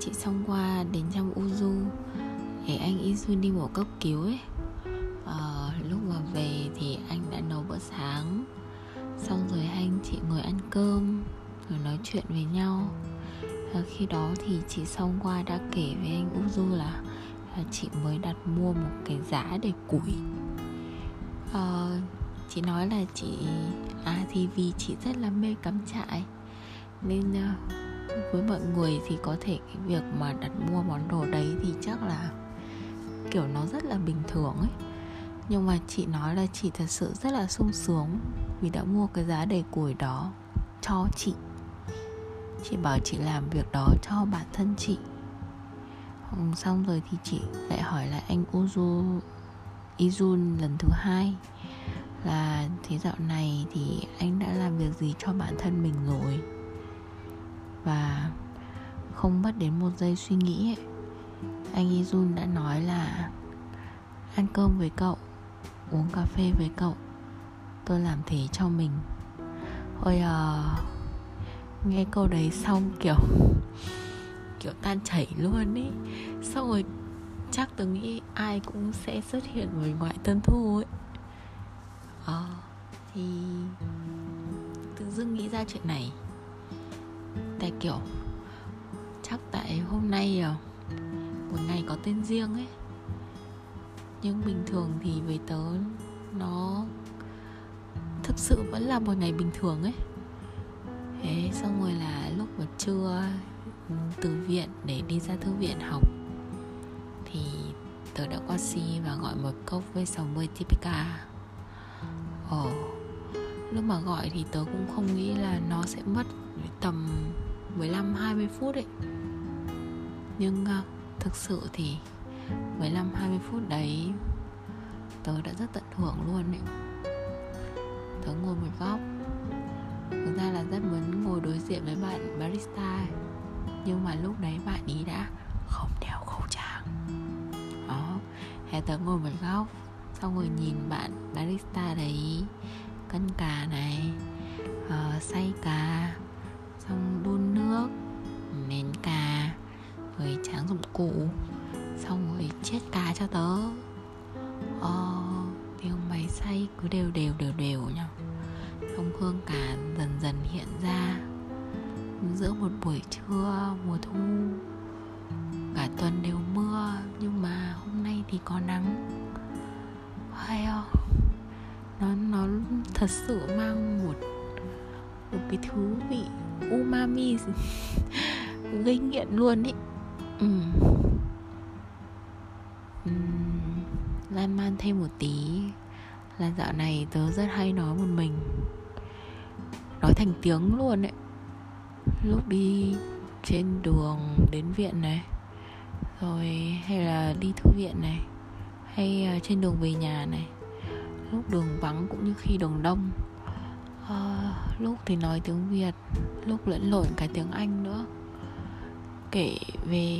chị xong qua đến trong Uzu để anh Izun đi mổ cấp cứu ấy. À, lúc mà về thì anh đã nấu bữa sáng xong rồi hai anh chị ngồi ăn cơm rồi nói chuyện với nhau. À, khi đó thì chị xong qua đã kể với anh Uzu là, là chị mới đặt mua một cái giá để củi. À, chị nói là chị à thì vì chị rất là mê cắm trại nên uh, với mọi người thì có thể cái việc mà đặt mua món đồ đấy thì chắc là kiểu nó rất là bình thường ấy. Nhưng mà chị nói là chị thật sự rất là sung sướng vì đã mua cái giá đầy củi đó cho chị. Chị bảo chị làm việc đó cho bản thân chị. Xong rồi thì chị lại hỏi lại anh Uzu, Izun lần thứ hai là thế dạo này thì anh đã làm việc gì cho bản thân mình rồi? Và không mất đến một giây suy nghĩ ấy, anh Izun đã nói là ăn cơm với cậu uống cà phê với cậu tôi làm thế cho mình. Ôi à, nghe câu đấy xong kiểu kiểu tan chảy luôn ý. Xong rồi chắc tôi nghĩ ai cũng sẽ xuất hiện với ngoại tân thu ấy. Ờ thì tự dưng nghĩ ra chuyện này tại kiểu chắc tại hôm nay à, một ngày có tên riêng ấy. Nhưng bình thường thì với tớ nó thực sự vẫn là một ngày bình thường ấy. Thế xong rồi là lúc mà trưa ừ, từ viện để đi ra thư viện học thì tớ đã qua si và gọi một cốc với 60 typica. Ồ lúc mà gọi thì tớ cũng không nghĩ là nó sẽ mất tầm 15 20 phút ấy. Nhưng uh, thực sự thì 15 20 phút đấy tớ đã rất tận hưởng luôn ấy. Tớ ngồi một góc Thực ra là rất muốn ngồi đối diện với bạn barista ấy. Nhưng mà lúc đấy bạn ý đã không đeo khẩu trang Đó Thế tớ ngồi một góc Xong rồi nhìn bạn barista đấy Cân cà này ờ, uh, Xay cà xong đun nước nén cà rồi tráng dụng cụ xong rồi chết cà cho tớ. Ờ, tiếng máy xay cứ đều đều đều đều nhá xong hương cà dần dần hiện ra. Giữa một buổi trưa mùa thu cả tuần đều mưa nhưng mà hôm nay thì có nắng. Hay không nó nó thật sự mang một cái thú vị umami gây nghiện luôn ý. Ừ. uhm, lan man thêm một tí. Là dạo này tớ rất hay nói một mình. Nói thành tiếng luôn ấy. Lúc đi trên đường đến viện này. Rồi hay là đi thư viện này. Hay à, trên đường về nhà này. Lúc đường vắng cũng như khi đường đông uh, lúc thì nói tiếng việt lúc lẫn lộn cả tiếng anh nữa. Kể về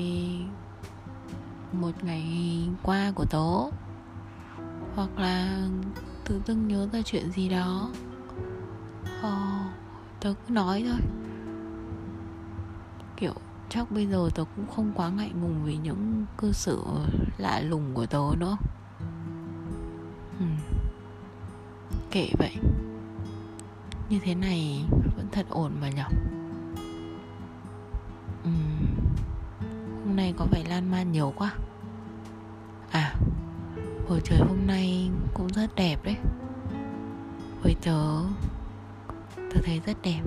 một ngày qua của tớ hoặc là tự dưng nhớ ra chuyện gì đó. Uh, tớ cứ nói thôi. Kiểu chắc bây giờ tớ cũng không quá ngại ngùng vì những cư xử lạ lùng của tớ nữa. Ừ. kể vậy như thế này vẫn thật ổn mà nhở? Uhm, hôm nay có vẻ lan man nhiều quá. À bầu trời hôm nay cũng rất đẹp đấy. Với tớ tớ thấy rất đẹp.